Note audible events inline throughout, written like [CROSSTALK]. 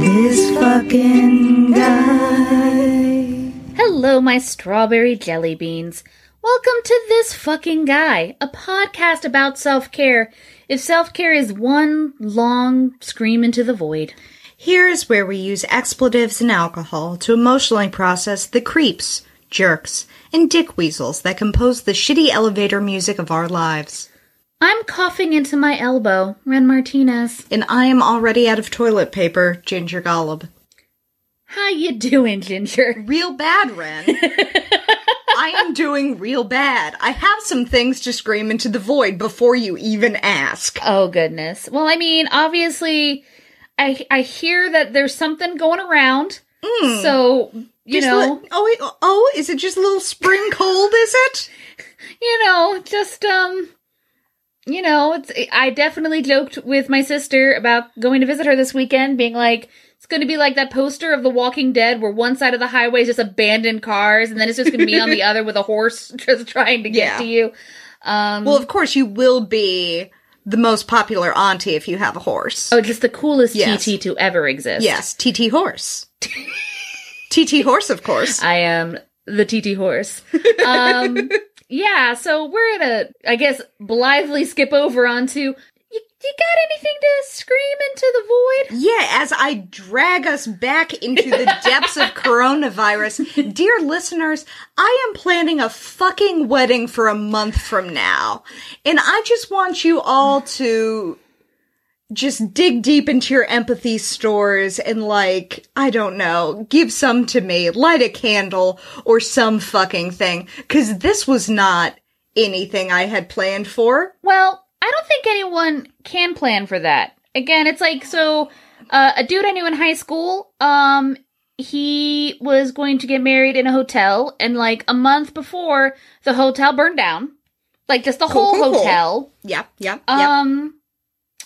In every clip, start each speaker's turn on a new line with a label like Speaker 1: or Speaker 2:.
Speaker 1: This fucking guy.
Speaker 2: Hello, my strawberry jelly beans. Welcome to This Fucking Guy, a podcast about self care. If self care is one long scream into the void.
Speaker 1: Here's where we use expletives and alcohol to emotionally process the creeps, jerks, and dick weasels that compose the shitty elevator music of our lives.
Speaker 2: I'm coughing into my elbow, Ren Martinez.
Speaker 1: And I am already out of toilet paper, Ginger Golub.
Speaker 2: How you doing, Ginger?
Speaker 1: Real bad, Ren. [LAUGHS] I am doing real bad. I have some things to scream into the void before you even ask.
Speaker 2: Oh goodness. Well, I mean, obviously, I I hear that there's something going around. So you
Speaker 1: Just
Speaker 2: know,
Speaker 1: li- oh, oh, is it just a little spring cold? Is it? [LAUGHS]
Speaker 2: you know, just um, you know, it's. I definitely joked with my sister about going to visit her this weekend, being like. It's going to be like that poster of The Walking Dead where one side of the highway is just abandoned cars and then it's just going to be on the [LAUGHS] other with a horse just trying to get
Speaker 1: Yeah.
Speaker 2: to you. Um,
Speaker 1: Well, of course, you will be the most popular auntie if you have a horse.
Speaker 2: oh, just the coolest
Speaker 1: Yes.
Speaker 2: TT to ever exist.
Speaker 1: Yes, TT horse. TT horse, of course. [LAUGHS]
Speaker 2: I am the TT horse. Um, [LAUGHS] yeah, so we're gonna, I guess, blithely skip over onto. You, you got anything to scream into the void?
Speaker 1: Yeah, as I drag us back into the [LAUGHS] depths of coronavirus, dear listeners, I am planning a fucking wedding for a month from now. And I just want you all to just dig deep into your empathy stores and like, I don't know, give some to me, light a candle or some fucking thing. Cause this was not anything I had planned for.
Speaker 2: Well, I don't think anyone can plan for that. Again, it's like so. Uh, a dude I knew in high school, um, he was going to get married in a hotel, and like a month before, the hotel burned down, like just the
Speaker 1: Cool,
Speaker 2: whole
Speaker 1: cool, cool.
Speaker 2: hotel.
Speaker 1: Yep, yep, yep.
Speaker 2: Um,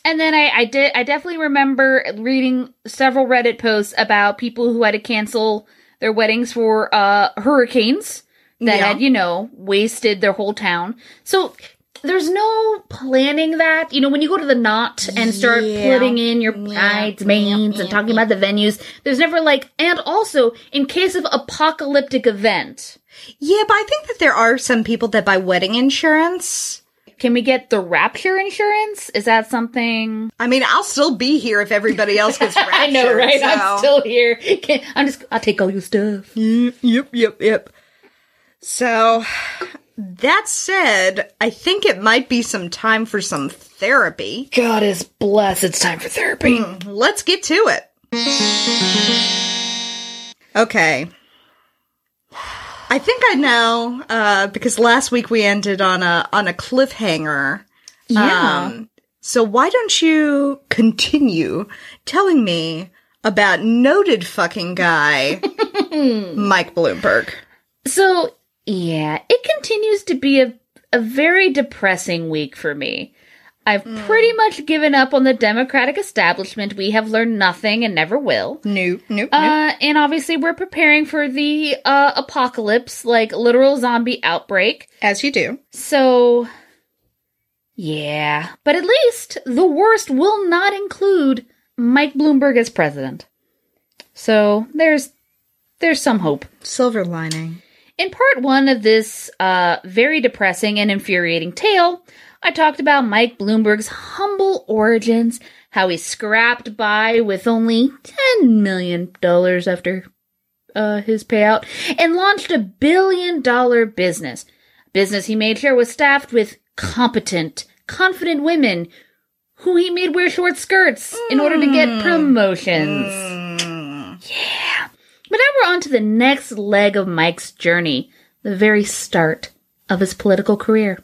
Speaker 2: and then I, I did, I definitely remember reading several Reddit posts about people who had to cancel their weddings for uh hurricanes that
Speaker 1: Yeah.
Speaker 2: had, you know, wasted their whole town. So there's no planning that. You know, when you go to the knot and start
Speaker 1: Yeah.
Speaker 2: putting in your bridesmaids
Speaker 1: Yeah.
Speaker 2: and talking about the venues, there's never like, and also in case of apocalyptic event,
Speaker 1: Yeah, but I think that there are some people that buy wedding insurance.
Speaker 2: Can we get the rapture insurance? Is that something?
Speaker 1: I mean, I'll still be here if everybody else gets raptured. [LAUGHS]
Speaker 2: I know, right?
Speaker 1: so-
Speaker 2: I'm still here. Can, I'm just. I'll take all your stuff.
Speaker 1: Yep, yep, yep, yep. So, that said, I think it might be some time for some therapy.
Speaker 2: God is blessed. It's time for therapy.
Speaker 1: Mm, let's get to it. Okay. I think I know, uh, because last week we ended on a on a cliffhanger.
Speaker 2: Yeah.
Speaker 1: Um, so why don't you continue telling me about noted fucking guy [LAUGHS] Mike Bloomberg?
Speaker 2: so yeah, it continues to be a a very depressing week for me. I've pretty much given up on the Democratic establishment. We have learned nothing and never will.
Speaker 1: Nope, nope, nope.
Speaker 2: Uh, and obviously, we're preparing for the uh, apocalypse, like literal zombie outbreak.
Speaker 1: As you do.
Speaker 2: So, yeah. But at least the worst will not include Mike Bloomberg as president. So there's there's some hope.
Speaker 1: Silver lining.
Speaker 2: In part one of this uh, very depressing and infuriating tale, I talked about Mike Bloomberg's humble origins, how he scrapped by with only $10 million after uh, his payout, and launched a billion dollar business. A business he made sure was staffed with competent, confident women who he made wear short skirts in order to get promotions. Yeah. But now we're on to the next leg of Mike's journey, the very start of his political career.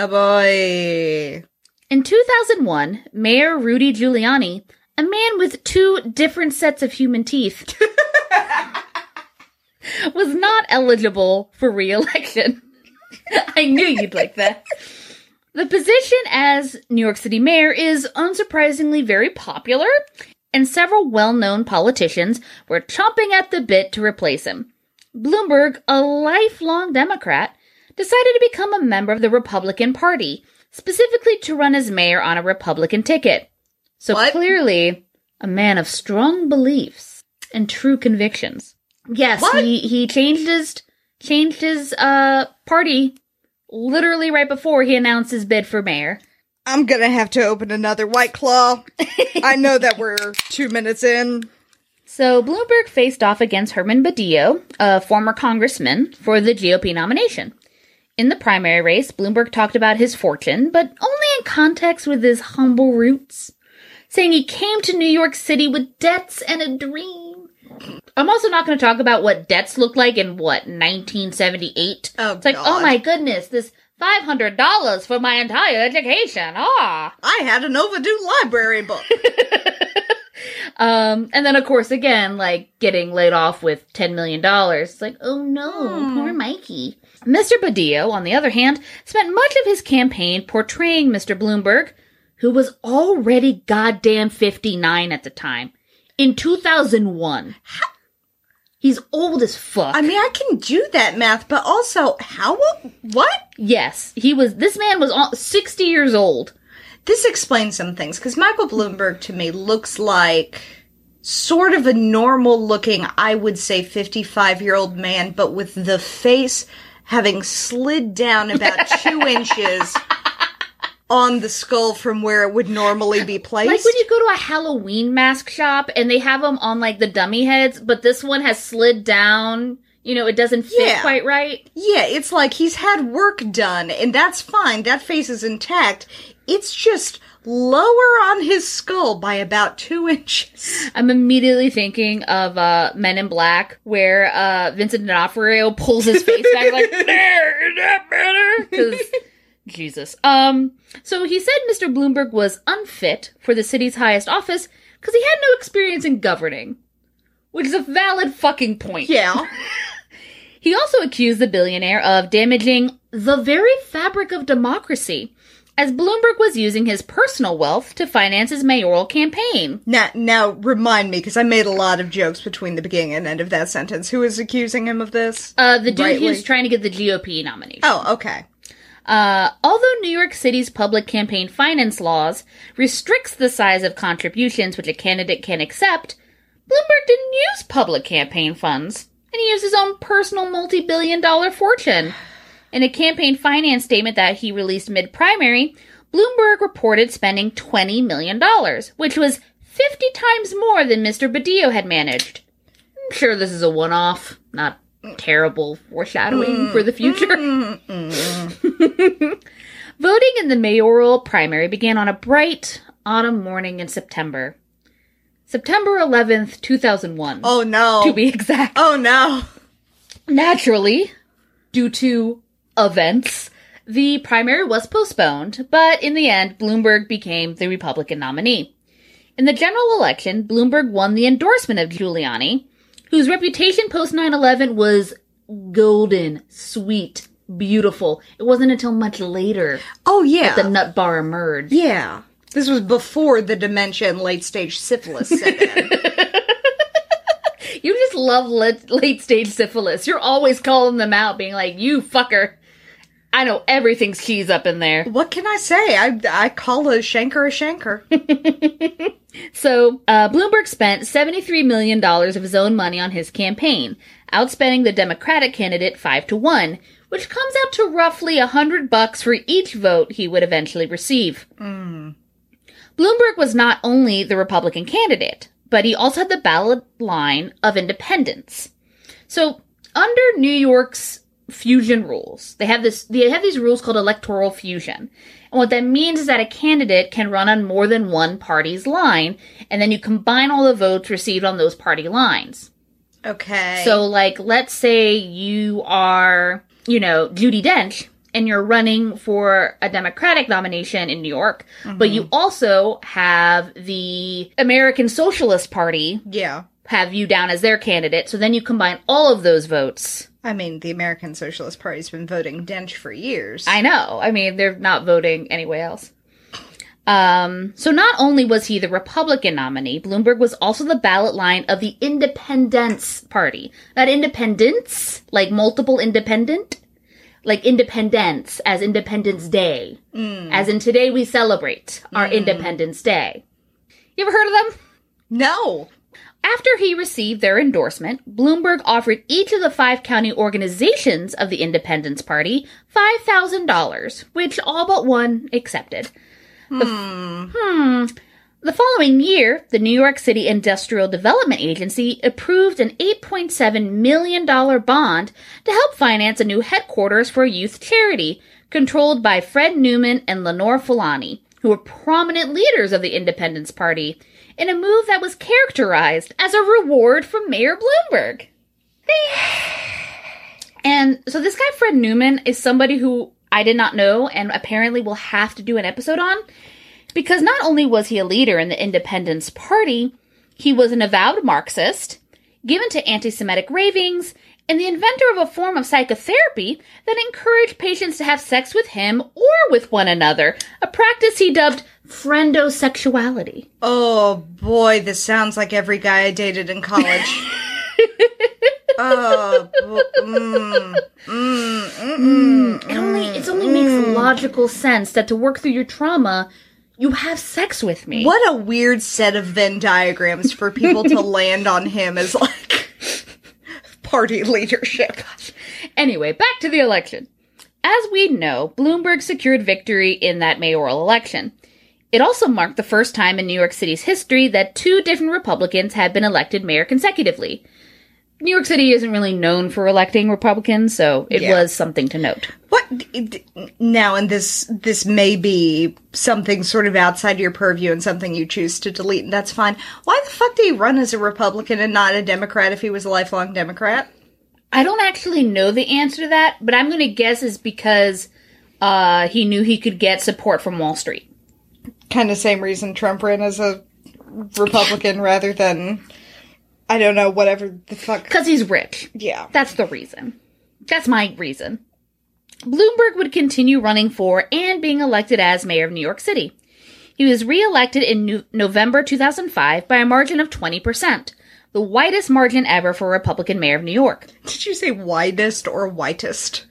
Speaker 1: Oh boy.
Speaker 2: In 2001, Mayor Rudy Giuliani, a man with two different sets of human teeth, [LAUGHS] was not eligible for re election. I knew you'd like that. The position as New York City mayor is unsurprisingly very popular, and several well known politicians were chomping at the bit to replace him. Bloomberg, a lifelong Democrat, decided to become a member of the Republican Party, specifically to run as mayor on a Republican ticket. So
Speaker 1: What?
Speaker 2: clearly, a man of strong beliefs and true convictions. Yes,
Speaker 1: What?
Speaker 2: he he changed his changed his uh party literally right before he announced his bid for mayor.
Speaker 1: I'm gonna have to open another White Claw. I know that we're two minutes in.
Speaker 2: So Bloomberg faced off against Herman Badillo, a former congressman, for the GOP nomination. In the primary race, Bloomberg talked about his fortune, but only in context with his humble roots, saying he came to New York City with debts and a dream. I'm also not going to talk about what debts looked like in what 1978.
Speaker 1: Oh,
Speaker 2: it's like, oh my goodness, this five hundred dollars for my entire education. Ah.
Speaker 1: I had an overdue library book. [LAUGHS]
Speaker 2: Um, and then of course again, like getting laid off with ten million dollars. It's like, oh no, poor Mikey. Mr. Badillo, on the other hand, spent much of his campaign portraying Mr. Bloomberg, who was already goddamn fifty nine at the time, in two thousand one. He's old as fuck.
Speaker 1: I mean, I can do that math, but also, how old? What?
Speaker 2: yes, he was. This man was sixty years old.
Speaker 1: This explains some things, because Michael Bloomberg to me looks like sort of a normal looking, I would say 55 year old man, but with the face having slid down about two [LAUGHS] inches on the skull from where it would normally be placed.
Speaker 2: Like when you go to a Halloween mask shop and they have them on like the dummy heads, but this one has slid down. You know, it doesn't fit
Speaker 1: Yeah.
Speaker 2: quite right.
Speaker 1: Yeah, it's like he's had work done, and that's fine. That face is intact. It's just lower on his skull by about two inches.
Speaker 2: I'm immediately thinking of uh, Men in Black, where uh, Vincent D'Onofrio pulls his face back, like, [LAUGHS] there, is that better? Because Jesus. Um. So he said Mr. Bloomberg was unfit for the city's highest office because he had no experience in governing, which is a valid fucking point.
Speaker 1: Yeah. [LAUGHS] [LAUGHS]
Speaker 2: He also accused the billionaire of damaging the very fabric of democracy, as Bloomberg was using his personal wealth to finance his mayoral campaign.
Speaker 1: Now, now remind me, because I made a lot of jokes between the beginning and end of that sentence. Who is accusing him of this?
Speaker 2: Uh, the dude
Speaker 1: Rightly.
Speaker 2: was trying to get the GOP nomination.
Speaker 1: oh, okay.
Speaker 2: Uh, although New York City's public campaign finance laws restricts the size of contributions which a candidate can accept, Bloomberg didn't use public campaign funds, and he used his own personal multi-billion dollar fortune. In a campaign finance statement that he released mid-primary, Bloomberg reported spending $20 million, which was 50 times more than Mr. Badillo had managed. I'm sure this is a one-off, not terrible foreshadowing mm. for the future. Mm, mm, [LAUGHS] Voting in the mayoral primary began on a bright autumn morning in September. September 11th, 2001.
Speaker 1: Oh no.
Speaker 2: To be exact.
Speaker 1: oh no.
Speaker 2: Naturally, due to events, the primary was postponed, but in the end, Bloomberg became the Republican nominee. In the general election, Bloomberg won the endorsement of Giuliani, whose reputation post 9 11 was golden, sweet, beautiful. It wasn't until much later
Speaker 1: Oh yeah.
Speaker 2: the nut bar emerged.
Speaker 1: yeah. This was before the dementia and late stage syphilis set in. [LAUGHS]
Speaker 2: You just love late, late stage syphilis. You're always calling them out, being like, you fucker. I know everything's cheese up in there.
Speaker 1: what can I say? I I call a shanker a shanker. [LAUGHS]
Speaker 2: So, uh, Bloomberg spent $73 million of his own money on his campaign, outspending the Democratic candidate 5 to 1, which comes out to roughly a 100 bucks for each vote he would eventually receive. Bloomberg was not only the Republican candidate, but he also had the ballot line of independents. So, under New York's fusion rules, they have this they have these rules called electoral fusion. And what that means is that a candidate can run on more than one party's line, and then you combine all the votes received on those party lines.
Speaker 1: Okay.
Speaker 2: So, like, let's say you are, you know, Judi Dench, and you're running for a Democratic nomination in New York, but you mm-hmm. also have the American Socialist Party
Speaker 1: yeah.
Speaker 2: have you down as their candidate. So then you combine all of those votes.
Speaker 1: I mean, the American Socialist Party's been voting Dench for years.
Speaker 2: I know. I mean, they're not voting anyway else. Um, so not only was he the Republican nominee, Bloomberg was also the ballot line of the Independence Party. Not independence, like multiple independent, like independence as Independence Day. As in today we celebrate our Independence Day. You ever heard of them?
Speaker 1: No.
Speaker 2: After he received their endorsement, Bloomberg offered each of the five county organizations of the Independence Party $5,000, which all but one accepted. The, f- hmm. The following year, the New York City Industrial Development Agency approved an $8.7 million bond to help finance a new headquarters for a youth charity controlled by Fred Newman and Lenore Fulani, who were prominent leaders of the Independence Party, in a move that was characterized as a reward from Mayor Bloomberg. And so this guy, Fred Newman, is somebody who I did not know and apparently will have to do an episode on because not only was he a leader in the Independence Party, he was an avowed Marxist, given to anti Semitic ravings, and the inventor of a form of psychotherapy that encouraged patients to have sex with him or with one another, a practice he dubbed friendosexuality.
Speaker 1: Oh boy, this sounds like every guy I dated in college. [LAUGHS] oh, bo- mm, mm, mm,
Speaker 2: It only it only makes logical sense that to work through your trauma, you have sex with me.
Speaker 1: What a weird set of Venn diagrams for people to [LAUGHS] land on him as like party [LAUGHS] leadership.
Speaker 2: Anyway, back to the election. As we know, Bloomberg secured victory in that mayoral election. It also marked the first time in New York City's history that two different Republicans had been elected mayor consecutively. New York City isn't really known for electing Republicans, so it
Speaker 1: Yeah.
Speaker 2: was something to note.
Speaker 1: What now? And this this may be something sort of outside your purview and something you choose to delete, and that's fine. Why the fuck did he run as a Republican and not a Democrat if he was a lifelong Democrat?
Speaker 2: I don't actually know the answer to that, but I'm going to guess is because uh, he knew he could get support from Wall Street.
Speaker 1: Kind of same reason Trump ran as a Republican rather than I don't know whatever the fuck.
Speaker 2: Because he's rich.
Speaker 1: Yeah.
Speaker 2: That's the reason. That's my reason. Bloomberg would continue running for and being elected as mayor of New York City. He was reelected in no- November 2005 by a margin of 20%, the widest margin ever for a Republican mayor of New York.
Speaker 1: Did you say widest or whitest?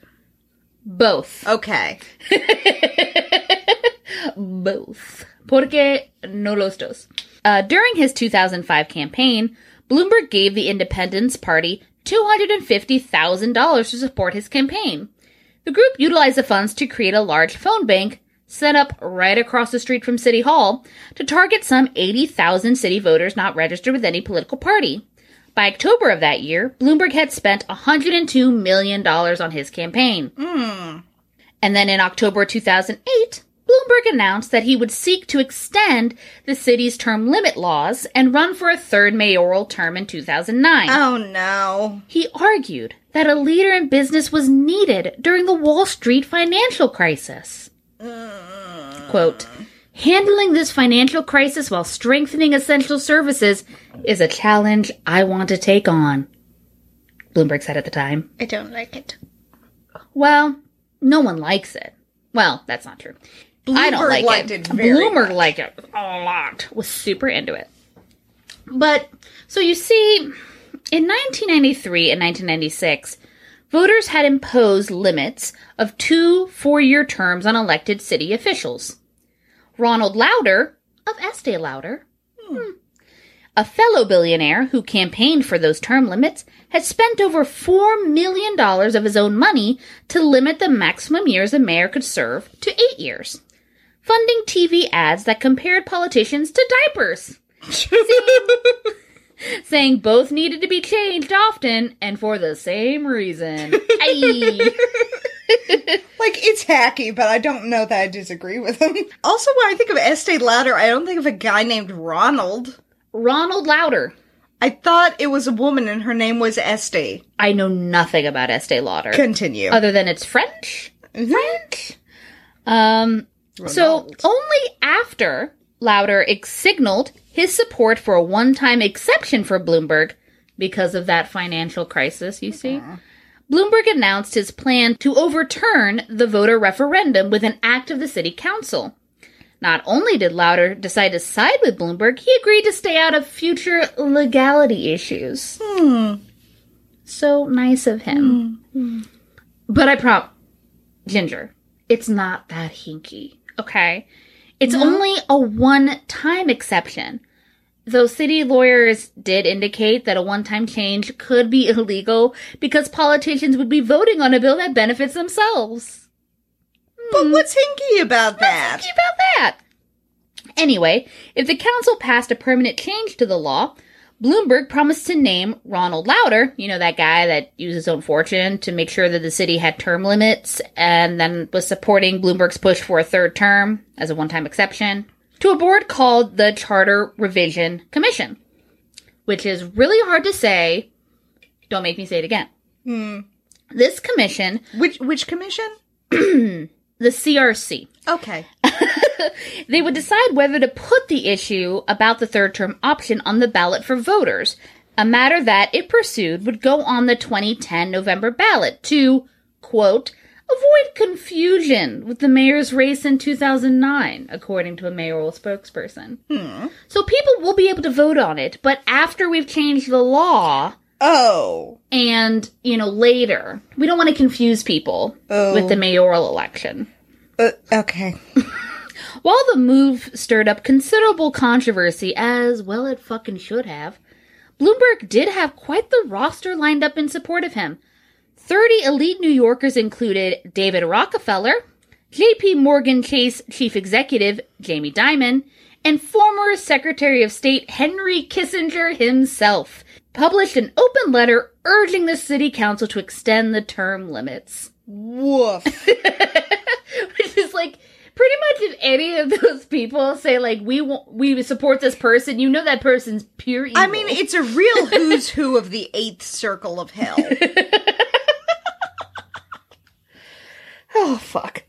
Speaker 2: Both.
Speaker 1: Okay. [LAUGHS]
Speaker 2: Both. Porque no los dos. Uh, during his 2005 campaign, Bloomberg gave the Independence Party $250,000 to support his campaign. The group utilized the funds to create a large phone bank set up right across the street from City Hall to target some 80,000 city voters not registered with any political party. By October of that year, Bloomberg had spent $102 million on his campaign. Hmm. And then in October 2008, Bloomberg announced that he would seek to extend the city's term limit laws and run for a third mayoral term in 2009.
Speaker 1: Oh no.
Speaker 2: He argued that a leader in business was needed during the Wall Street financial crisis. Mm. Quote, handling this financial crisis while strengthening essential services is a challenge I want to take on, Bloomberg said at the time.
Speaker 1: I don't like it.
Speaker 2: Well, no one likes it. Well, that's not true. I don't
Speaker 1: Bloomberg
Speaker 2: like
Speaker 1: liked
Speaker 2: it.
Speaker 1: it very
Speaker 2: Bloomberg liked it a lot. Was super into it. But so you see, in 1993 and 1996, voters had imposed limits of two four-year terms on elected city officials. Ronald Lauder of Estee Lauder, hmm, a fellow billionaire who campaigned for those term limits, had spent over $4 million of his own money to limit the maximum years a mayor could serve to eight years, funding TV ads that compared politicians to diapers, [LAUGHS] saying both needed to be changed often and for the same reason. Aye. [LAUGHS]
Speaker 1: Like it's hacky, but I don't know that I disagree with him. Also, when I think of Estee Lauder, I don't think of a guy named Ronald.
Speaker 2: Ronald Lauder.
Speaker 1: I thought it was a woman and her name was Estee.
Speaker 2: I know nothing about Estee Lauder.
Speaker 1: Continue.
Speaker 2: other than it's French. French. Um. So only after Lauder ex- signaled his support for a one-time exception for Bloomberg because of that financial crisis. You see, Bloomberg announced his plan to overturn the voter referendum with an act of the city council. Not only did Lauder decide to side with Bloomberg, he agreed to stay out of future legality issues. Hmm. So nice of him. But I prom Ginger, it's not that hinky, okay? It's only a one time exception. Though city lawyers did indicate that a one time change could be illegal because politicians would be voting on a bill that benefits themselves.
Speaker 1: But hmm. what's hinky about that?
Speaker 2: Think about that. Anyway, if the council passed a permanent change to the law, Bloomberg promised to name Ronald Lauder, you know, that guy that used his own fortune to make sure that the city had term limits and then was supporting Bloomberg's push for a third term as a one time exception, to a board called the Charter Revision Commission, which is really hard to say. Don't make me say it again. Hmm. This commission,
Speaker 1: Which which commission? [CLEARS THROAT]
Speaker 2: the CRC,
Speaker 1: Okay. [LAUGHS]
Speaker 2: they would decide whether to put the issue about the third term option on the ballot for voters, a matter that, if pursued, would go on the 2010 November ballot to, quote, avoid confusion with the mayor's race in 2009, according to a mayoral spokesperson. So people will be able to vote on it, but after we've changed the law,
Speaker 1: Oh.
Speaker 2: and, you know, later. We don't want to confuse people
Speaker 1: Oh.
Speaker 2: with the mayoral election.
Speaker 1: Uh, okay. [LAUGHS]
Speaker 2: While the move stirred up considerable controversy, as well it fucking should have, Bloomberg did have quite the roster lined up in support of him. 30 elite New Yorkers included David Rockefeller, JP Morgan Chase chief executive Jamie Dimon, and former Secretary of State Henry Kissinger himself, published an open letter urging the city council to extend the term limits.
Speaker 1: Woof. [LAUGHS]
Speaker 2: Which is like pretty much if any of [LAUGHS] those people say like we w- we support this person, you know that person's pure evil.
Speaker 1: I mean, it's a real [LAUGHS] who's who of the eighth circle of hell. [LAUGHS]
Speaker 2: oh fuck.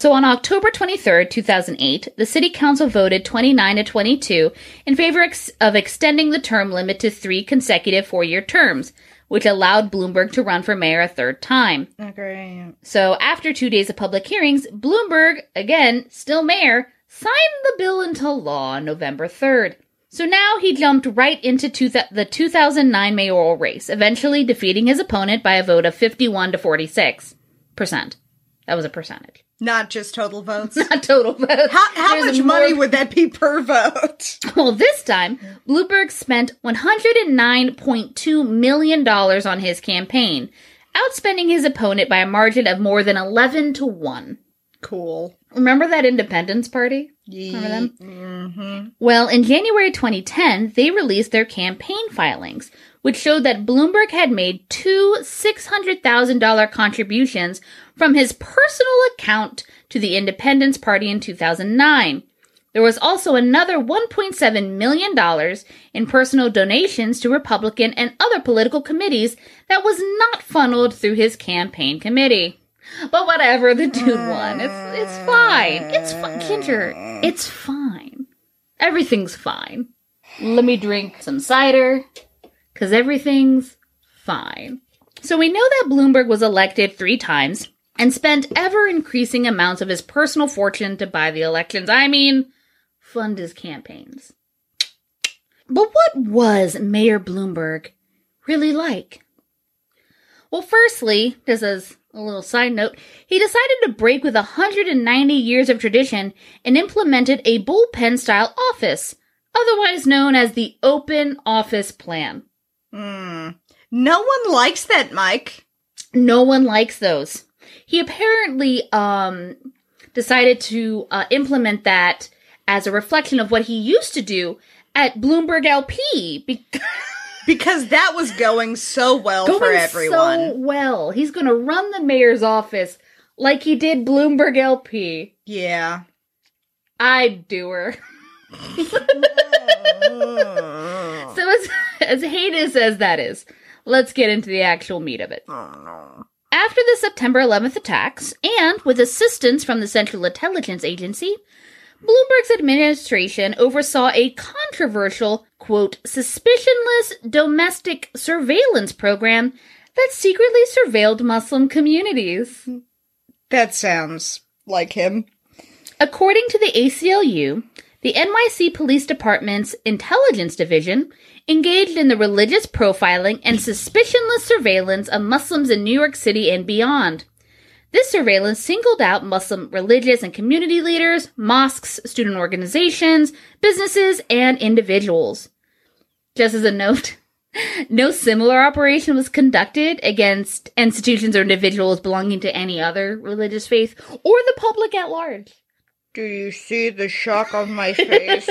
Speaker 2: So on October 23rd, 2008, the city council voted 29 to 22 in favor ex- of extending the term limit to 3 consecutive 4-year terms, which allowed Bloomberg to run for mayor a third time.
Speaker 1: okay.
Speaker 2: So after 2 days of public hearings, Bloomberg, again, still mayor, signed the bill into law on November 3rd. So now he jumped right into two th- the 2009 mayoral race, eventually defeating his opponent by a vote of 51 to 46 percent. That was a percentage,
Speaker 1: Not just total votes. [LAUGHS]
Speaker 2: not total votes.
Speaker 1: How, how much
Speaker 2: more-
Speaker 1: money would that be per vote? [LAUGHS]
Speaker 2: Well, this time, Bloomberg spent $109.2 million on his campaign, outspending his opponent by a margin of more than 11 to 1.
Speaker 1: Cool.
Speaker 2: Remember that Independence Party? Remember them?
Speaker 1: Mm-hmm.
Speaker 2: Well, in January 2010, they released their campaign filings, which showed that Bloomberg had made two $600,000 contributions from his personal account to the Independence Party in 2009. There was also another $1.7 million in personal donations to Republican and other political committees that was not funneled through his campaign committee. But whatever, the dude won. It's it's fine. It's fine. It's fine. Everything's fine. Let me drink some cider, cause everything's fine. So we know that Bloomberg was elected three times and spent ever increasing amounts of his personal fortune to buy the elections. I mean, fund his campaigns. But what was Mayor Bloomberg really like? Well, firstly, just as a little side note, he decided to break with 190 years of tradition and implemented a bullpen style office, otherwise known as the open office plan.
Speaker 1: Hmm. No one likes that, Mike.
Speaker 2: No one likes those. He apparently um decided to uh, implement that as a reflection of what he used to do at Bloomberg LP because [LAUGHS]
Speaker 1: Because that was going so well for everyone.
Speaker 2: so well. He's going to run the mayor's office like he did Bloomberg LP.
Speaker 1: yeah.
Speaker 2: I'd do her. [LAUGHS] [LAUGHS] So as as heinous as that is, let's get into the actual meat of it. Oh, After the September 11th attacks, and with assistance from the Central Intelligence Agency, Bloomberg's administration oversaw a controversial, quote, suspicionless domestic surveillance program that secretly surveilled Muslim communities.
Speaker 1: that sounds like him.
Speaker 2: According to the ACLU, the NYC Police Department's Intelligence Division engaged in the religious profiling and suspicionless surveillance of Muslims in New York City and beyond. This surveillance singled out Muslim religious and community leaders, mosques, student organizations, businesses, and individuals. Just as a note, [LAUGHS] no similar operation was conducted against institutions or individuals belonging to any other religious faith or the public at large.
Speaker 1: Do you see the shock on my [LAUGHS] face?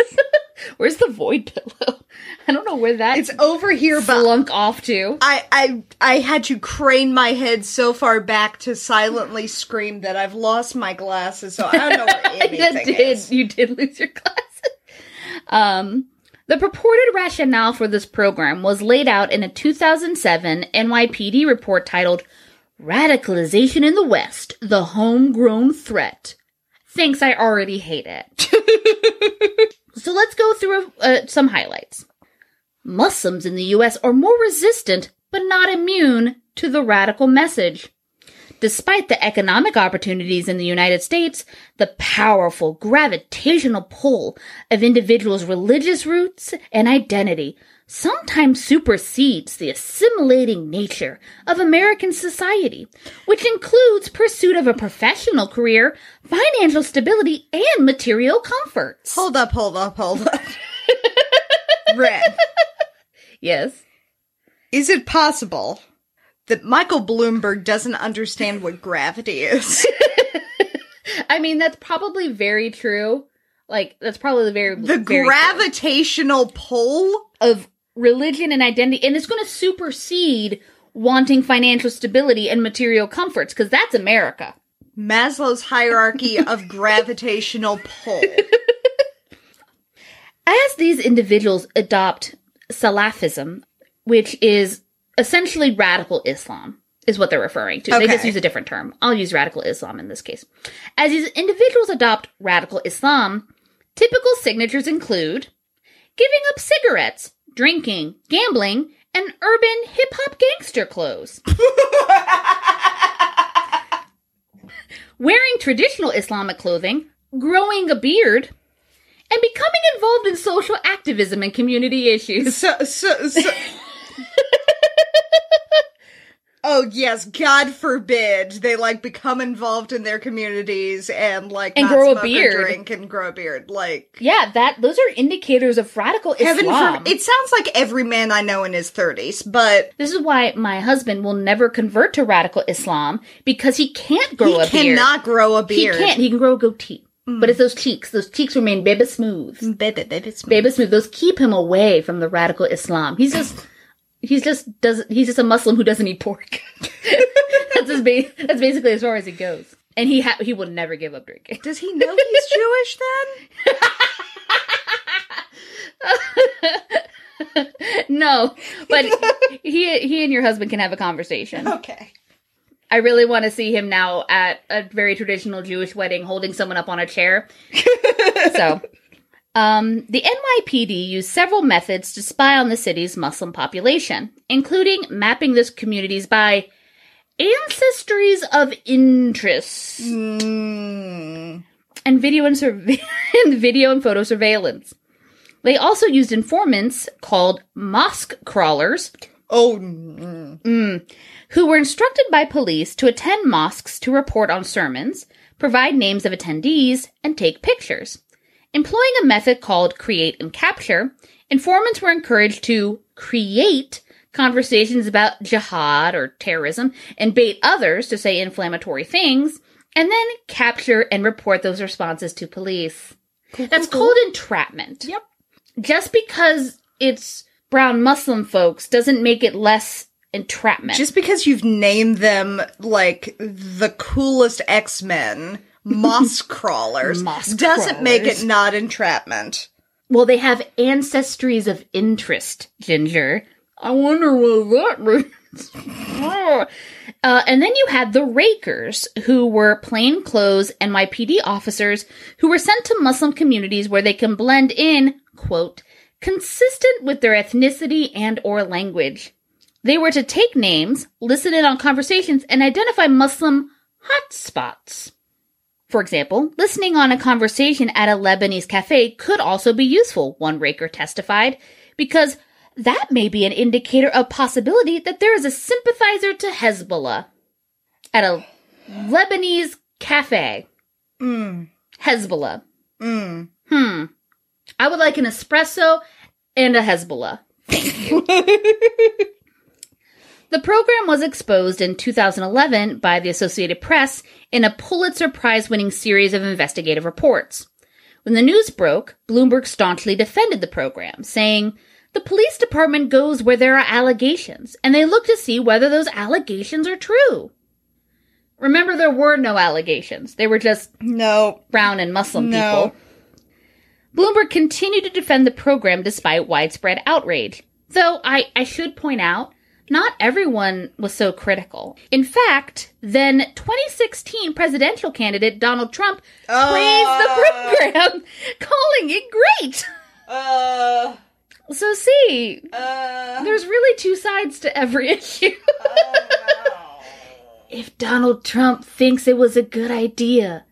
Speaker 2: Where's the void pillow? I don't know where that
Speaker 1: it's over here, but
Speaker 2: slunk off to.
Speaker 1: I, I I had to crane my head so far back to silently scream that I've lost my glasses, so I don't know where [LAUGHS]
Speaker 2: that
Speaker 1: anything
Speaker 2: did
Speaker 1: is.
Speaker 2: you did lose your glasses. Um, the purported rationale for this program was laid out in a 2007 NYPD report titled "Radicalization in the West: The Homegrown Threat." Thanks, I already hate it. [LAUGHS] so let's go through uh, some highlights. Muslims in the U.S. are more resistant, but not immune to the radical message. Despite the economic opportunities in the United States, the powerful gravitational pull of individuals' religious roots and identity sometimes supersedes the assimilating nature of American society, which includes pursuit of a professional career, financial stability, and material comforts.
Speaker 1: Hold up, hold up, hold up. [LAUGHS] Ren,
Speaker 2: Yes.
Speaker 1: is it possible that Michael Bloomberg doesn't understand what gravity is? [LAUGHS]
Speaker 2: I mean, that's probably very true. Like, that's probably very
Speaker 1: The
Speaker 2: very true.
Speaker 1: gravitational pull?
Speaker 2: of religion and identity, and it's going to supersede wanting financial stability and material comforts because that's America.
Speaker 1: Maslow's hierarchy of [LAUGHS] gravitational pull.
Speaker 2: As these individuals adopt Salafism, which is essentially radical Islam, is what they're referring to. They just use a different term. I'll use radical Islam in this case. As these individuals adopt radical Islam, typical signatures include giving up cigarettes, drinking, gambling, and urban hip hop gangster clothes. [LAUGHS] Wearing traditional Islamic clothing, growing a beard, and becoming involved in social activism and community issues.
Speaker 1: So, so, so. [LAUGHS] oh yes, God forbid they like become involved in their communities and like
Speaker 2: And
Speaker 1: not
Speaker 2: grow a beard.
Speaker 1: drink and grow a beard. Like
Speaker 2: Yeah, that those are indicators of radical
Speaker 1: heaven
Speaker 2: Islam.
Speaker 1: for it sounds like every man I know in his thirties, but
Speaker 2: this is why my husband will never convert to radical Islam because he can't grow
Speaker 1: he
Speaker 2: a beard.
Speaker 1: cannot grow a beard.
Speaker 2: He can't. He can grow a goatee, mm. but it's those cheeks. Those cheeks remain baby smooth.
Speaker 1: Baby, baby, smooth.
Speaker 2: Baby smooth. Those keep him away from the radical Islam. He's just. He's just does he's just a Muslim who doesn't eat pork. [LAUGHS] that's his ba- that's basically as far as he goes. And he ha- he will never give up drinking.
Speaker 1: Does he know he's [LAUGHS] Jewish then? [LAUGHS]
Speaker 2: no, but he he and your husband can have a conversation.
Speaker 1: Okay.
Speaker 2: I really want to see him now at a very traditional Jewish wedding holding someone up on a chair. so, um, the NYPD used several methods to spy on the city's Muslim population, including mapping those communities by ancestries of interest
Speaker 1: Mm.
Speaker 2: and video and, surve- [LAUGHS] and video and photo surveillance. They also used informants called mosque crawlers
Speaker 1: Oh. mm.
Speaker 2: who were instructed by police to attend mosques to report on sermons, provide names of attendees, and take pictures. Employing a method called create and capture, informants were encouraged to create conversations about jihad or terrorism and bait others to say inflammatory things, and then capture and report those responses to police. That's called entrapment.
Speaker 1: Yep.
Speaker 2: Just because it's brown Muslim folks doesn't make it less entrapment.
Speaker 1: Just because you've named them like the coolest X Men, moss crawlers,
Speaker 2: Moss
Speaker 1: doesn't make it not entrapment.
Speaker 2: well, they have ancestries of interest, Ginger. I wonder what that means. [LAUGHS] uh, and then you had the Rakers, who were plainclothes NYPD officers who were sent to Muslim communities where they can blend in, quote, consistent with their ethnicity and or language. They were to take names, listen in on conversations, and identify Muslim hotspots. For example, listening on a conversation at a Lebanese cafe could also be useful, one raker testified, because that may be an indicator of possibility that there is a sympathizer to Hezbollah at a Lebanese cafe.
Speaker 1: Mm.
Speaker 2: Hezbollah.
Speaker 1: Mm.
Speaker 2: Hmm. I would like an espresso and a Hezbollah Thank [LAUGHS] [LAUGHS] you. The program was exposed in 2011 by the Associated Press in a Pulitzer Prize winning series of investigative reports. When the news broke, Bloomberg staunchly defended the program, saying, The police department goes where there are allegations, and they look to see whether those allegations are true. Remember, there were no allegations. They were just
Speaker 1: No.
Speaker 2: brown and Muslim
Speaker 1: No.
Speaker 2: people. Bloomberg continued to defend the program despite widespread outrage. Though I, I should point out, not everyone was so critical. In fact, then 2016 presidential candidate Donald Trump praised the program, [LAUGHS] calling it great.
Speaker 1: Uh,
Speaker 2: So, see,
Speaker 1: uh,
Speaker 2: there's really two sides to every [LAUGHS] issue. if Donald Trump thinks it was a good idea,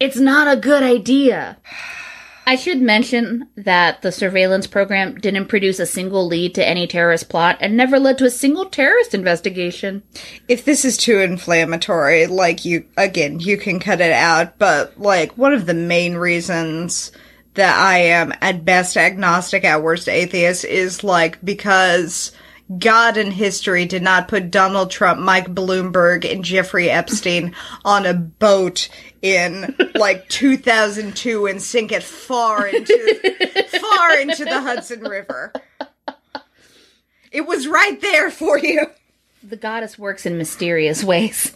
Speaker 2: it's not a good idea. [SIGHS] [SIGHS] [SIGHS] I should mention that the surveillance program didn't produce a single lead to any terrorist plot and never led to a single terrorist investigation.
Speaker 1: if this is too inflammatory, like you, again, you can cut it out, but like one of the main reasons that I am at best agnostic, at worst atheist is like because God and history did not put Donald Trump, Mike Bloomberg, and Jeffrey Epstein on a boat in like 2002 and sink it far into [LAUGHS] far into the Hudson River. It was right there for you.
Speaker 2: The goddess works in mysterious ways.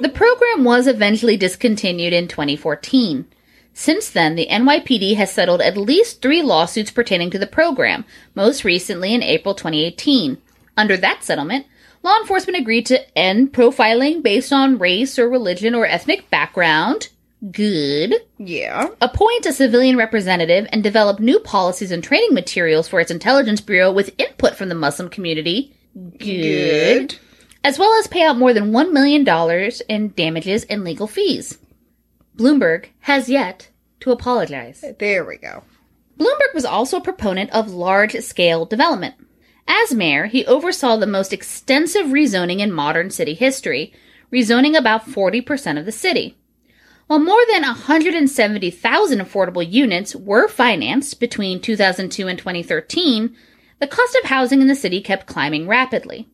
Speaker 2: The program was eventually discontinued in 2014. Since then, the NYPD has settled at least three lawsuits pertaining to the program, most recently in April 2018. Under that settlement, law enforcement agreed to end profiling based on race or religion or ethnic background. Good.
Speaker 1: Yeah.
Speaker 2: Appoint a civilian representative and develop new policies and training materials for its intelligence bureau with input from the Muslim community. Good. As well as pay out more than $1 million in damages and legal fees. Bloomberg has yet to apologize.
Speaker 1: There we go.
Speaker 2: Bloomberg was also a proponent of large scale development. As mayor, he oversaw the most extensive rezoning in modern city history, rezoning about 40% of the city. While more than 170,000 affordable units were financed between 2002 and 2013, the cost of housing in the city kept climbing rapidly.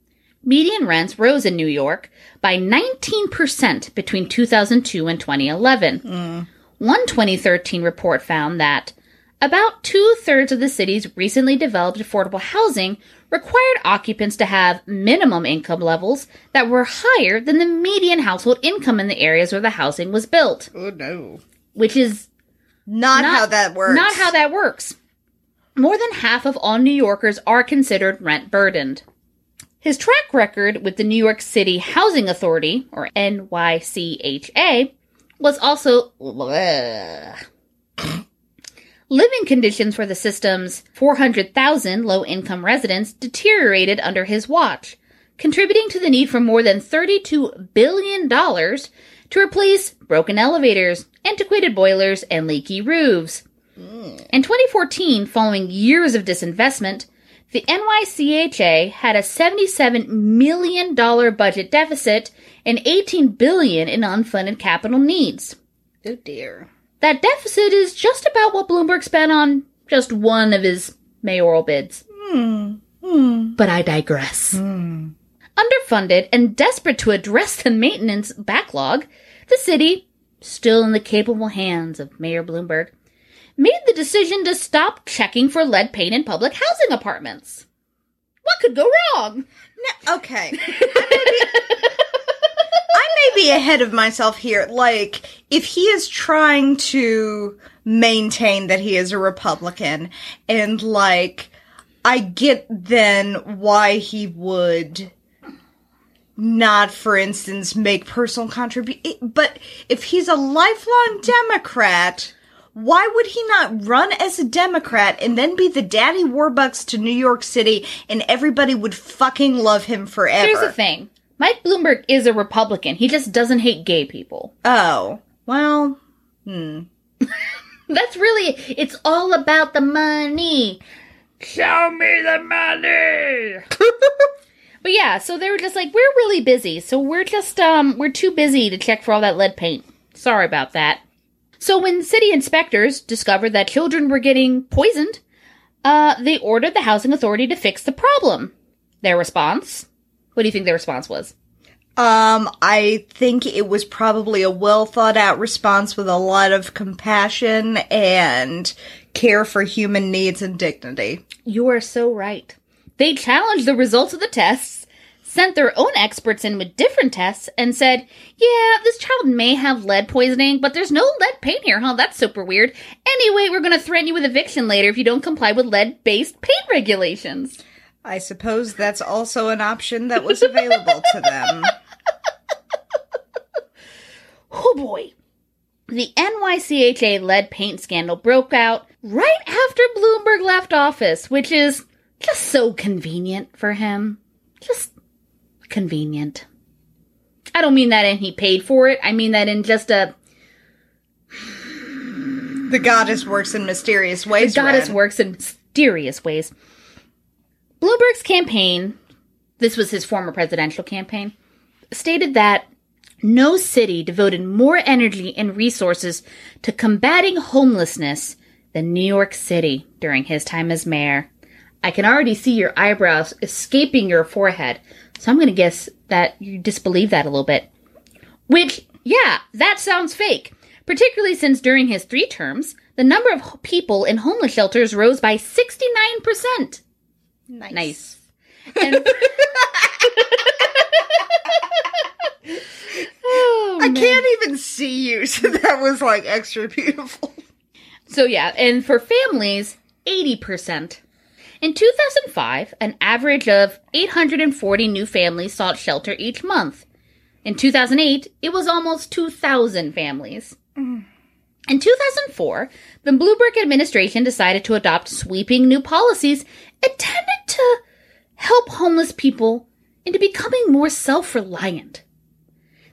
Speaker 2: Median rents rose in New York by 19% between 2002 and 2011. Mm. One 2013 report found that about two thirds of the city's recently developed affordable housing required occupants to have minimum income levels that were higher than the median household income in the areas where the housing was built,
Speaker 1: Oh no.
Speaker 2: which is
Speaker 1: Not,
Speaker 2: not
Speaker 1: how that works.
Speaker 2: Not how that works. More than half of all New Yorkers are considered rent burdened. His track record with the New York City Housing Authority, or NYCHA, was also Bleh. Living conditions for the system's 400,000 low income residents deteriorated under his watch, contributing to the need for more than $32 billion to replace broken elevators, antiquated boilers, and leaky roofs. Mm. In 2014, following years of disinvestment, the NYCHA had a $77 million budget deficit and $18 billion in unfunded capital needs.
Speaker 1: Oh dear.
Speaker 2: That deficit is just about what Bloomberg spent on just one of his mayoral bids. But I digress. Underfunded and desperate to address the maintenance backlog, the city, still in the capable hands of Mayor Bloomberg, made the decision to stop checking for lead paint in public housing apartments. What could go wrong?
Speaker 1: No, okay. [LAUGHS] I may be ahead of myself here. Like, if he is trying to maintain that he is a Republican, and like, I get then why he would not, for instance, make personal contribution. But if he's a lifelong Democrat, why would he not run as a Democrat and then be the daddy warbucks to New York City and everybody would fucking love him forever?
Speaker 2: Here's the thing Mike Bloomberg is a Republican. He just doesn't hate gay people. [LAUGHS]
Speaker 1: Oh, well, [LAUGHS]
Speaker 2: That's really, it's all about the money. Show me the money. [LAUGHS] but yeah, so they were just like, we're really busy. So we're just, um, we're too busy to check for all that lead paint. Sorry about that. So when city inspectors discovered that children were getting poisoned, Uh, they ordered the housing authority to fix the problem. Their response? What do you think the response was?
Speaker 1: Um, I think it was probably a well thought out response with a lot of compassion and care for human needs and dignity.
Speaker 2: You are so right. They challenged the results of the tests, sent their own experts in with different tests, and said, Yeah, this child may have lead poisoning, but there's no lead paint here, huh? That's super weird. Anyway, we're gonna threaten you with eviction later if you don't comply with lead based paint regulations.
Speaker 1: I suppose that's also an option that was available to them. [LAUGHS]
Speaker 2: Oh boy. The NYCHA lead paint scandal broke out right after Bloomberg left office, which is just so convenient for him. Just convenient. I don't mean that in he paid for it. I mean that in just a
Speaker 1: The goddess works in mysterious ways.
Speaker 2: the goddess
Speaker 1: Ren.
Speaker 2: works in mysterious ways. Bloomberg's campaign, this was his former presidential campaign, stated that no city devoted more energy and resources to combating homelessness than New York City during his time as mayor. I can already see your eyebrows escaping your forehead, so I'm going to guess that you disbelieve that a little bit. Which, yeah, that sounds fake. Particularly since during his three terms, the number of people in homeless shelters rose by 69%.
Speaker 1: Nice.
Speaker 2: Nice. And- [LAUGHS] Oh,
Speaker 1: I can't even see you, [LAUGHS] so that was like extra beautiful.
Speaker 2: So yeah, and for families, 80%. In 2005, an average of 840 new families sought shelter each month. In 2008, it was almost 2,000 families. Mm. In 2004, the Bloomberg administration decided to adopt sweeping new policies intended to help homeless people into becoming more self-reliant.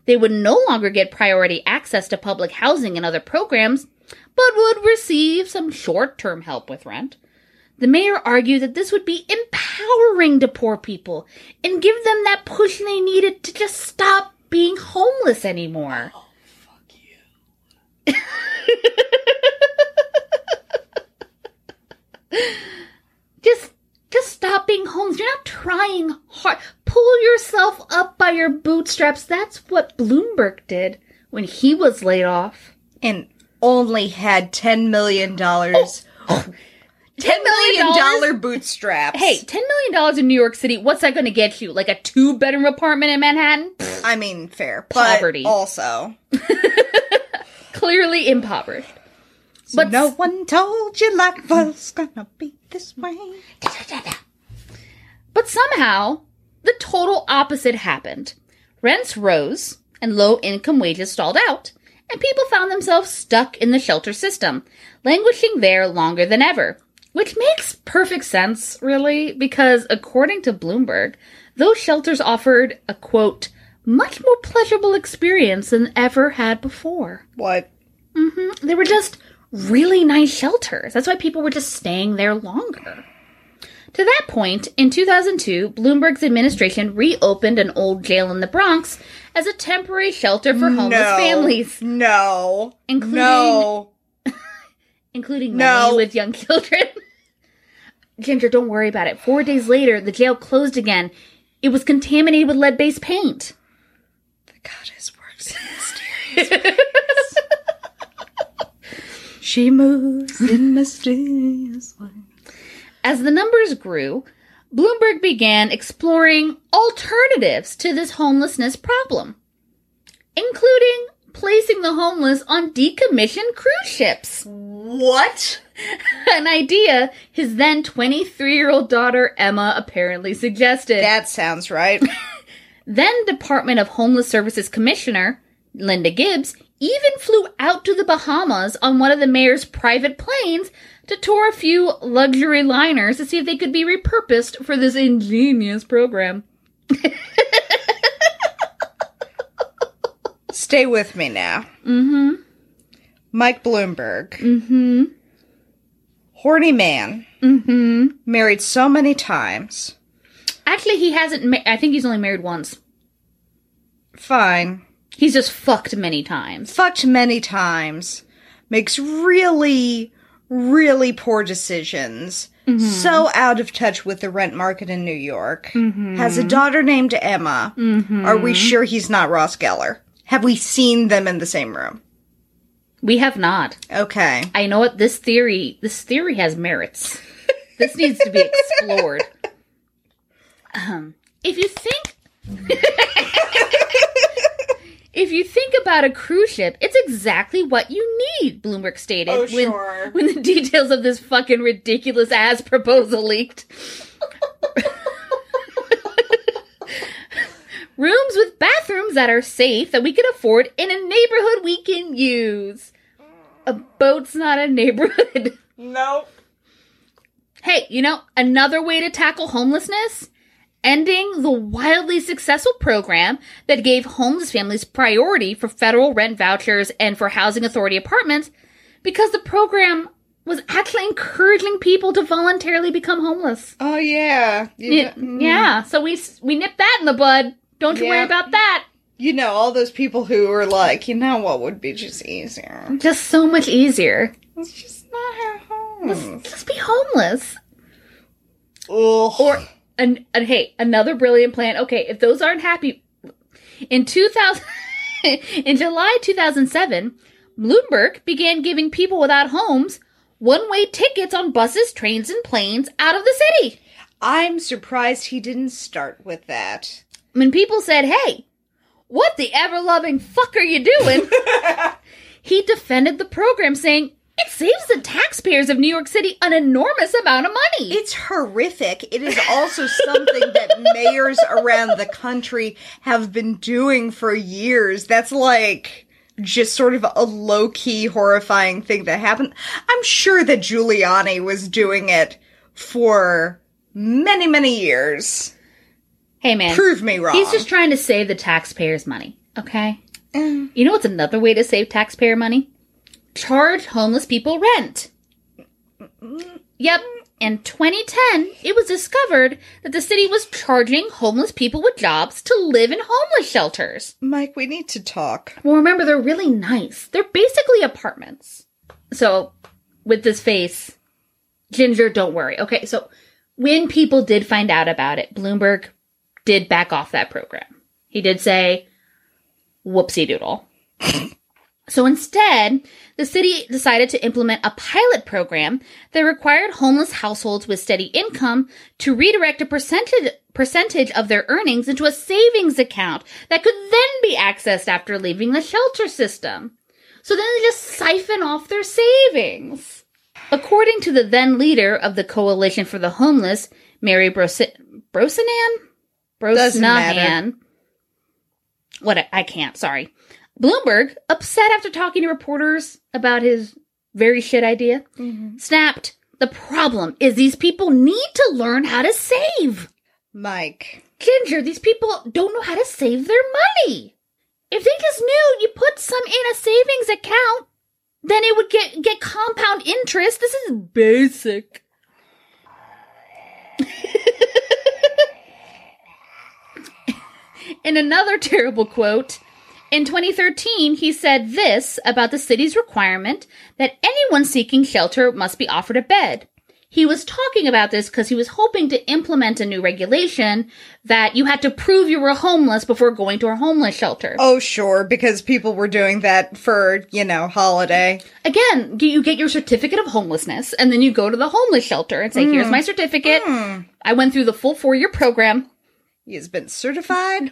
Speaker 2: They would no longer get priority access to public housing and other programs, but would receive some short term help with rent. The mayor argued that this would be empowering to poor people and give them that push they needed to just stop being homeless anymore. Oh, [LAUGHS] [LAUGHS] just just stop being homeless. You're not trying hard. Pull yourself up by your bootstraps. That's what Bloomberg did when he was laid off.
Speaker 1: And only had $10 million. [GASPS] $10
Speaker 2: $10
Speaker 1: million bootstraps.
Speaker 2: Hey, $10 million in New York City, what's that going to get you? Like a two bedroom apartment in Manhattan?
Speaker 1: I mean, fair. But
Speaker 2: Poverty.
Speaker 1: Also, [LAUGHS]
Speaker 2: Clearly impoverished.
Speaker 1: but no one told you life was gonna be this way.
Speaker 2: But somehow, the total opposite happened. Rents rose, and low income wages stalled out, and people found themselves stuck in the shelter system, languishing there longer than ever. Which makes perfect sense, really, because according to Bloomberg, those shelters offered a quote, much more pleasurable experience than ever had before.
Speaker 1: What? Mm-hmm.
Speaker 2: They were just really nice shelters. That's why people were just staying there longer. To that point, in 2002, Bloomberg's administration reopened an old jail in the Bronx as a temporary shelter for homeless
Speaker 1: no.
Speaker 2: families,
Speaker 1: No.
Speaker 2: Including-
Speaker 1: No. [LAUGHS]
Speaker 2: including
Speaker 1: No.
Speaker 2: many with young children. [LAUGHS] Ginger, don't worry about it. Four days later, the jail closed again. It was contaminated with lead based paint.
Speaker 1: The goddess works in mysterious ways. she moves in mysterious ways.
Speaker 2: As the numbers grew, Bloomberg began exploring alternatives to this homelessness problem, including placing the homeless on decommissioned cruise ships.
Speaker 1: What? [LAUGHS]
Speaker 2: An idea his then 23 year old daughter Emma apparently suggested.
Speaker 1: That sounds right. [LAUGHS]
Speaker 2: Then Department of Homeless Services Commissioner Linda Gibbs even flew out to the Bahamas on one of the mayor's private planes to tour a few luxury liners to see if they could be repurposed for this ingenious program. [LAUGHS]
Speaker 1: Stay with me now.
Speaker 2: Mm-hmm.
Speaker 1: Mike Bloomberg,
Speaker 2: Mm-hmm.
Speaker 1: horny man,
Speaker 2: Mm-hmm.
Speaker 1: married so many times.
Speaker 2: Actually, he hasn't. Ma- I think he's only married once.
Speaker 1: Fine.
Speaker 2: He's just fucked many times.
Speaker 1: Fucked many times. Makes really, really poor decisions. Mm-hmm. so out of touch with the rent market in New York, mm-hmm. has a daughter named Emma. Mm-hmm. Are we sure he's not Ross Geller? Have we seen them in the same room?
Speaker 2: We have not.
Speaker 1: Okay.
Speaker 2: I know what this theory. This theory has merits. this needs to be explored. [LAUGHS] Um, if you think, [LAUGHS] if you think about a cruise ship, it's exactly what you need. Bloomberg stated
Speaker 1: Oh,
Speaker 2: when
Speaker 1: sure. [LAUGHS]
Speaker 2: when the details of this fucking ridiculous ass proposal leaked. [LAUGHS] Rooms with bathrooms that are safe that we can afford in a neighborhood we can use. A boat's not a neighborhood.
Speaker 1: Nope.
Speaker 2: Hey, you know, another way to tackle homelessness? Ending the wildly successful program that gave homeless families priority for federal rent vouchers and for housing authority apartments because the program was actually encouraging people to voluntarily become homeless.
Speaker 1: Oh yeah.
Speaker 2: Yeah, mm-hmm. yeah, so we we nipped that in the bud. Don't you worry about that.
Speaker 1: you know all those people who are like, you know what would be just easier?
Speaker 2: Just so much easier.
Speaker 1: Let's just not have a home.
Speaker 2: Just be homeless.
Speaker 1: Ugh.
Speaker 2: Or and, and hey, another brilliant plan. Okay, if those aren't happy, in 2000, [LAUGHS] in July 2007, Bloomberg began giving people without homes one-way tickets on buses, trains, and planes out of the city.
Speaker 1: I'm surprised he didn't start with that.
Speaker 2: When people said, "Hey, what the ever-loving fuck are you doing?" [LAUGHS] he defended the program, saying. It saves the taxpayers of New York City an enormous amount of money.
Speaker 1: It's horrific. It is also something that [LAUGHS] mayors around the country have been doing for years. That's like just sort of a low key horrifying thing that happened. I'm sure that Giuliani was doing it for many, many years.
Speaker 2: hey, man.
Speaker 1: Prove me wrong.
Speaker 2: He's just trying to save the taxpayers' money, okay?
Speaker 1: Mm.
Speaker 2: You know what's another way to save taxpayer money? Charge homeless people rent. Yep. In 2010, it was discovered that the city was charging homeless people with jobs to live in homeless shelters.
Speaker 1: Mike, we need to talk.
Speaker 2: Well, remember, they're really nice. They're basically apartments. So, with this face, Ginger, don't worry. Okay, so when people did find out about it, Bloomberg did back off that program. He did say, whoopsie doodle. [LAUGHS] so instead, the city decided to implement a pilot program that required homeless households with steady income to redirect a percentage percentage of their earnings into a savings account that could then be accessed after leaving the shelter system. So then they just siphon off their savings. According to the then leader of the Coalition for the Homeless, Mary Bros- Brosnahan?
Speaker 1: Doesn't matter.
Speaker 2: Brosnahan. What? I- I can't, sorry. Bloomberg, upset after talking to reporters about his very shit idea, mm-hmm. snapped, The problem is these people need to learn how to save.
Speaker 1: Mike.
Speaker 2: Ginger, these people don't know how to save their money. If they just knew you put some in a savings account, then it would get get compound interest. This is basic. [LAUGHS] in another terrible quote, in 2013, he said this about the city's requirement that anyone seeking shelter must be offered a bed. He was talking about this because he was hoping to implement a new regulation that you had to prove you were homeless before going to a homeless shelter.
Speaker 1: Oh, sure, because people were doing that for, you know, holiday.
Speaker 2: Again, you get your certificate of homelessness and then you go to the homeless shelter and say, here's hmm. my certificate. Hmm. I went through the full four year program,
Speaker 1: He has been certified.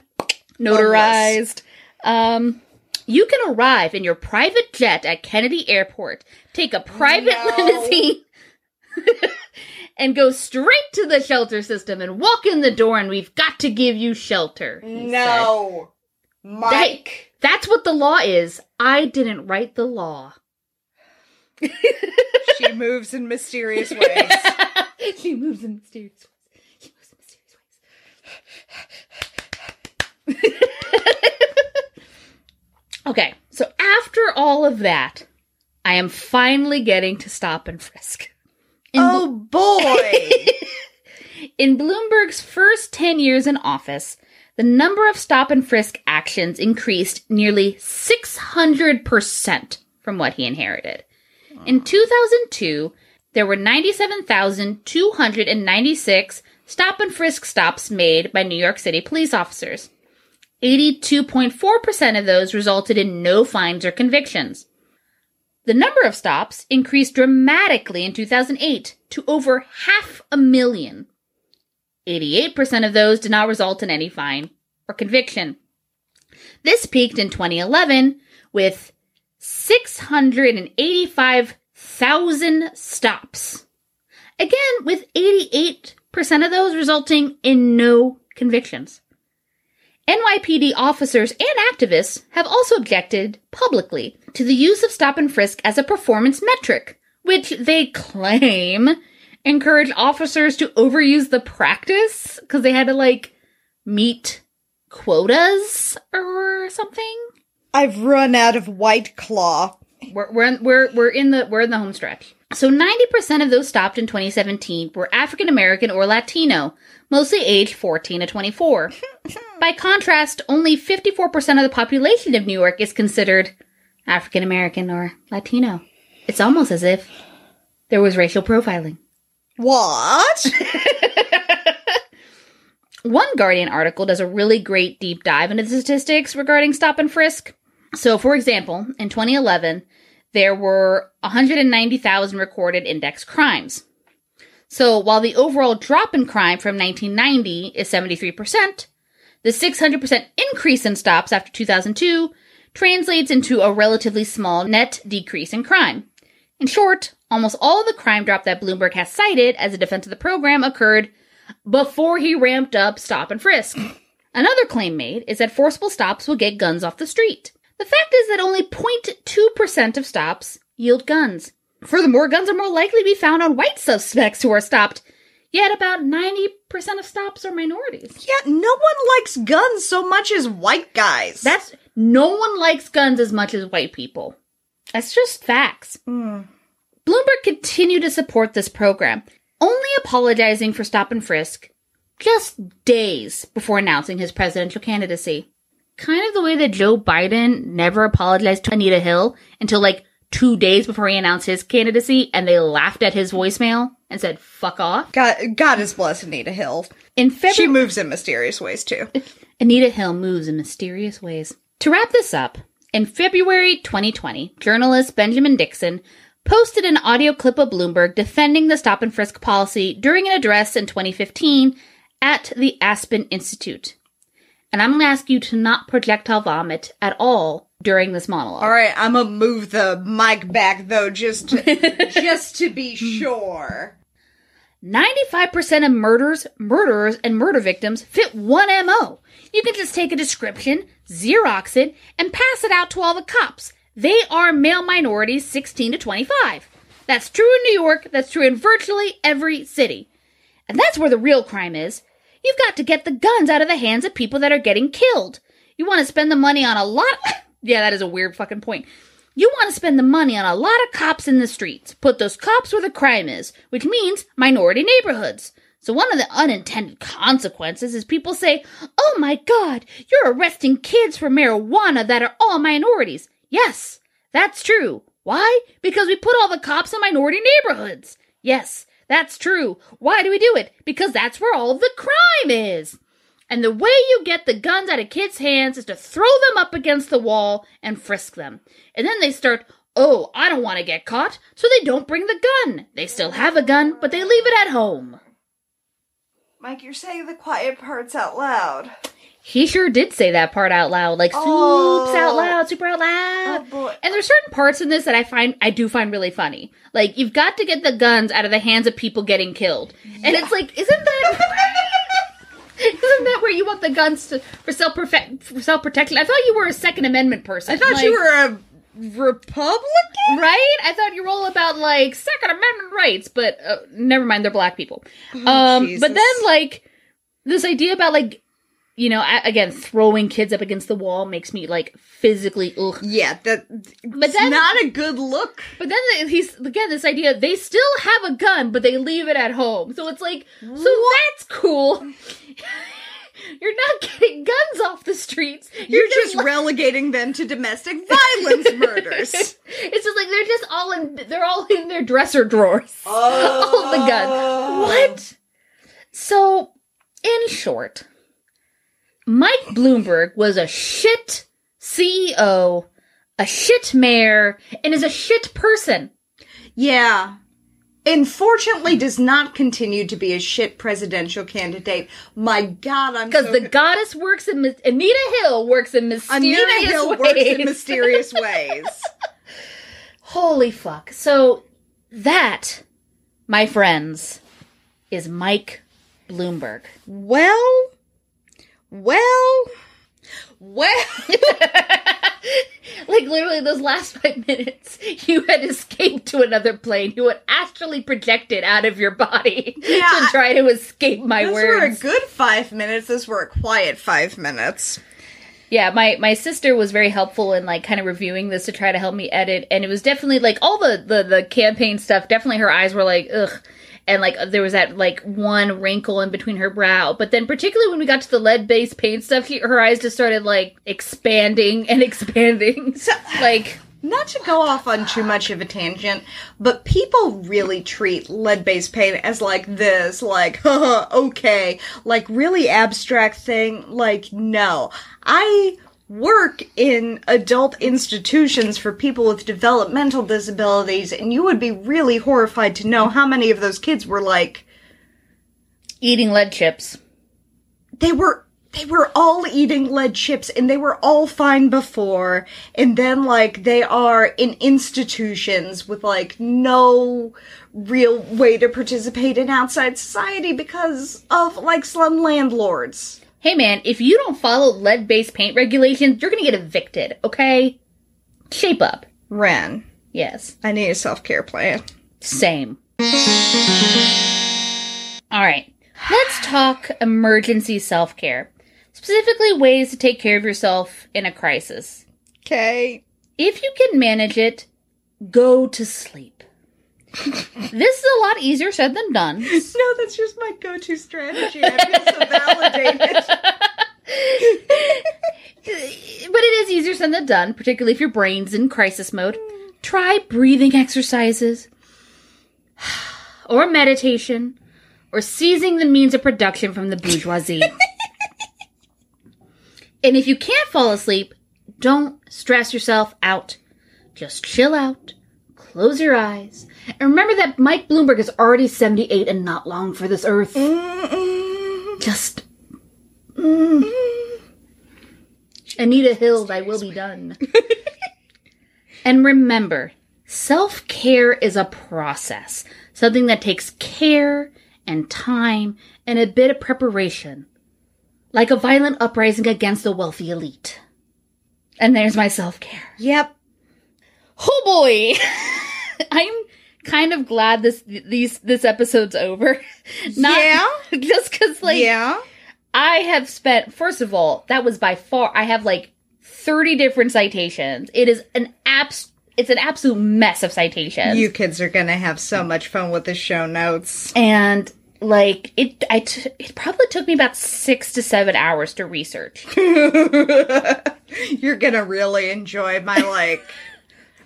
Speaker 2: notarized. Um, you can arrive in your private jet at Kennedy Airport, take a private
Speaker 1: No.
Speaker 2: limousine, [LAUGHS] and go straight to the shelter system and walk in the door, and we've got to give you shelter. he said.
Speaker 1: No. Mike.
Speaker 2: That's what the law is. I didn't write the law.
Speaker 1: she moves in mysterious ways. [LAUGHS]
Speaker 2: she moves in mysterious ways. She moves in mysterious ways. Okay, so after all of that, I am finally getting to stop and frisk. In,
Speaker 1: oh boy. [LAUGHS]
Speaker 2: in Bloomberg's first 10 years in office, the number of stop and frisk actions increased nearly 600% from what he inherited. In 2002, there were 97,296 stop and frisk stops made by New York City police officers. 82.4% of those resulted in no fines or convictions. The number of stops increased dramatically in 2008 to over half a million. 88% of those did not result in any fine or conviction. This peaked in 2011 with 685,000 stops. Again, with 88% of those resulting in no convictions. NYPD officers and activists have also objected publicly to the use of stop and frisk as a performance metric, which they claim encouraged officers to overuse the practice because they had to like meet quotas or something.
Speaker 1: I've run out of White Claw.
Speaker 2: We're we're we're we're in the we're in the home stretch. So 90% of those stopped in 2017 were African American or Latino, mostly aged 14 to 24. [LAUGHS] By contrast, only 54% of the population of New York is considered African American or Latino. It's almost as if there was racial profiling.
Speaker 1: What? [LAUGHS]
Speaker 2: One Guardian article does a really great deep dive into the statistics regarding stop and frisk. So, for example, in 2011, there were 190,000 recorded index crimes. So, while the overall drop in crime from 1990 is 73%, the 600% increase in stops after 2002 translates into a relatively small net decrease in crime. In short, almost all of the crime drop that Bloomberg has cited as a defense of the program occurred before he ramped up stop and frisk. Another claim made is that forcible stops will get guns off the street. The fact is that only 0.2% of stops yield guns. Furthermore, guns are more likely to be found on white suspects who are stopped, yet about 90% of stops are minorities.
Speaker 1: yeah, no one likes guns so much as white guys.
Speaker 2: That's no one likes guns as much as white people. That's just facts.
Speaker 1: Hmm.
Speaker 2: Bloomberg continued to support this program, only apologizing for stop and frisk just days before announcing his presidential candidacy. Kind of the way that Joe Biden never apologized to Anita Hill until like two days before he announced his candidacy and they laughed at his voicemail and said, fuck off.
Speaker 1: God, God has blessed Anita Hill.
Speaker 2: In February,
Speaker 1: She moves in mysterious ways too. [LAUGHS]
Speaker 2: Anita Hill moves in mysterious ways. To wrap this up, in February 2020, journalist Benjamin Dixon posted an audio clip of Bloomberg defending the stop and frisk policy during an address in 2015 at the Aspen Institute. And I'm going to ask you to not projectile vomit at all during this monologue.
Speaker 1: All right, I'm gonna move the mic back though, just to, [LAUGHS] just to be sure.
Speaker 2: 95% of murders, murderers, and murder victims fit one MO. You can just take a description, Xerox it, and pass it out to all the cops. They are male minorities 16 to 25. That's true in New York, that's true in virtually every city. And that's where the real crime is. You've got to get the guns out of the hands of people that are getting killed. You want to spend the money on a lot. [LAUGHS] yeah, that is a weird fucking point. You want to spend the money on a lot of cops in the streets. Put those cops where the crime is, which means minority neighborhoods. So one of the unintended consequences is people say, Oh my god, you're arresting kids for marijuana that are all minorities. Yes, that's true. Why? Because we put all the cops in minority neighborhoods. Yes, that's true. Why do we do it? Because that's where all the crime is. And the way you get the guns out of kids' hands is to throw them up against the wall and frisk them. And then they start, oh, I don't want to get caught, so they don't bring the gun. They still have a gun, but they leave it at home.
Speaker 1: Mike, you're saying the quiet parts out loud.
Speaker 2: He sure did say that part out loud, like
Speaker 1: Oh.
Speaker 2: soups out loud, super out loud.
Speaker 1: Oh.
Speaker 2: And there's certain parts in this that I find I do find really funny. Like you've got to get the guns out of the hands of people getting killed, and it's like, isn't that? [LAUGHS] Isn't that where you want the guns to, for self for self protection? I thought you were a Second Amendment person.
Speaker 1: I thought
Speaker 2: Like,
Speaker 1: you were a Republican.
Speaker 2: right. I thought you were all about like Second Amendment rights, but uh, never mind, they're black people. um,
Speaker 1: Oh, Jesus.
Speaker 2: but then like this idea about like you know a- again throwing kids up against the wall makes me like physically ugh.
Speaker 1: Yeah, that.
Speaker 2: But then-
Speaker 1: not a good look.
Speaker 2: But then he's again this idea they still have a gun, but they leave it at home. So it's like, so that's cool. [LAUGHS] You're not getting guns off the streets.
Speaker 1: You're just relegating them to domestic violence [LAUGHS] murders.
Speaker 2: It's just like they're just all in. They're all in their dresser drawers. [LAUGHS] all the gun. Oh. What? So, in short, Mike Bloomberg was a shit CEO, a shit mayor, and is a shit person.
Speaker 1: Yeah. Unfortunately, does not continue to be a shit presidential candidate. My God, I'm
Speaker 2: Because
Speaker 1: so
Speaker 2: the goddess works in Anita Hill works in mysterious ways.
Speaker 1: Anita Hill
Speaker 2: ways.
Speaker 1: works in [LAUGHS] mysterious ways.
Speaker 2: Holy fuck! So that, my friends, is Mike Bloomberg.
Speaker 1: well, well, well. [LAUGHS]
Speaker 2: like literally those last five minutes, you had escaped to another plane. You had astrally projected out of your body [LAUGHS]
Speaker 1: Yeah,
Speaker 2: to try to escape my words.
Speaker 1: Those were a good five minutes. Those were a quiet five minutes.
Speaker 2: yeah, my my sister was very helpful in like kind of reviewing this to try to help me edit, and it was definitely like all the the the campaign stuff. Definitely, her eyes were like ugh. And like there was that like one wrinkle in between her brow, but then particularly when we got to the lead based paint stuff, he, her eyes just started like expanding and [LAUGHS] expanding.
Speaker 1: So-
Speaker 2: like
Speaker 1: Not to go off on too much of a tangent, but people really treat lead based paint as like this, like, [LAUGHS] okay, like really abstract thing. Like, no. I work in adult institutions for people with developmental disabilities, and you would be really horrified to know how many of those kids were like,
Speaker 2: eating lead chips.
Speaker 1: they were they were all eating lead chips and they were all fine before and then like they are in institutions with like no real way to participate in outside society because of like slum landlords
Speaker 2: Hey man, if you don't follow lead based paint regulations, you're gonna get evicted, okay? Shape up.
Speaker 1: ren
Speaker 2: Yes.
Speaker 1: i need a self-care plan
Speaker 2: Same. Alright. Let's talk emergency self care. Specifically, ways to take care of yourself in a crisis.
Speaker 1: okay
Speaker 2: If you can manage it, go to sleep. This is a lot easier said than done. [LAUGHS]
Speaker 1: no that's just my go-to strategy i feel so validated [LAUGHS]
Speaker 2: but it is easier said than done, particularly if your brain's in crisis mode. Try breathing exercises, [SIGHS] or meditation, or seizing the means of production from the bourgeoisie. [LAUGHS] and if you can't fall asleep, don't stress yourself out. Just chill out, close your eyes, and remember that Mike Bloomberg is already 78 and not long for this earth. Just. mm. Anita Hill, I will be done. [LAUGHS] and remember, self care is a process, something that takes care and time and a bit of preparation, like a violent uprising against the wealthy elite. And there's my self care.
Speaker 1: yep
Speaker 2: Oh boy, [LAUGHS] I'm kind of glad this these this episode's over. [LAUGHS] Not
Speaker 1: Yeah? [LAUGHS]
Speaker 2: just because like
Speaker 1: yeah
Speaker 2: I have spent, first of all, that was by far, I have like 30 different citations. It is an abs, it's an absolute mess of citations.
Speaker 1: you kids are gonna have so much fun with the show notes
Speaker 2: and like, it, I, t- it probably took me about six to seven hours to research. [LAUGHS]
Speaker 1: You're gonna really enjoy my like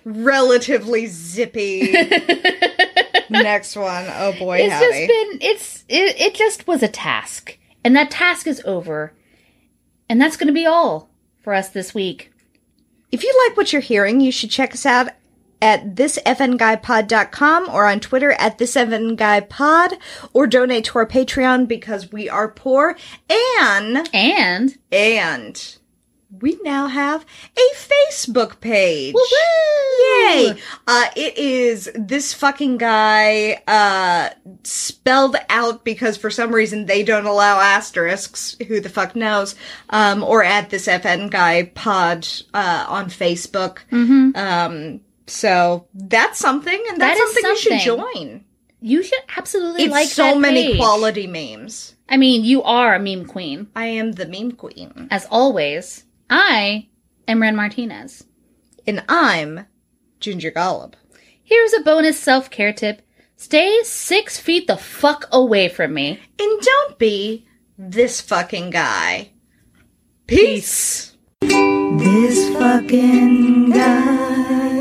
Speaker 1: relatively zippy [LAUGHS] next one. Oh boy,
Speaker 2: It's
Speaker 1: howdy.
Speaker 2: just been, it's, it, it just was a task. And that task is over. And that's going to be all for us this week.
Speaker 1: if you like what you're hearing, you should check us out at thisfnguypod.com or on Twitter at thisfnguypod or donate to our Patreon because we are poor and
Speaker 2: And,
Speaker 1: and we now have a Facebook page.
Speaker 2: Woo-woo!
Speaker 1: Yay! Uh, it is this fucking guy, uh, spelled out because for some reason they don't allow asterisks. Who the fuck knows? Um, or at this FN guy pod, uh, on Facebook.
Speaker 2: Mm-hmm.
Speaker 1: Um, so that's something, and that's
Speaker 2: is
Speaker 1: something, you should join.
Speaker 2: you should absolutely
Speaker 1: It's
Speaker 2: like
Speaker 1: so
Speaker 2: that
Speaker 1: many
Speaker 2: page.
Speaker 1: quality memes.
Speaker 2: I mean, you are a meme queen.
Speaker 1: I am the meme queen.
Speaker 2: As always, I am Ren Martinez.
Speaker 1: And I'm Ginger Gollop.
Speaker 2: Here's a bonus self care tip stay six feet the fuck away from me.
Speaker 1: And don't be this fucking guy. Peace. This fucking guy.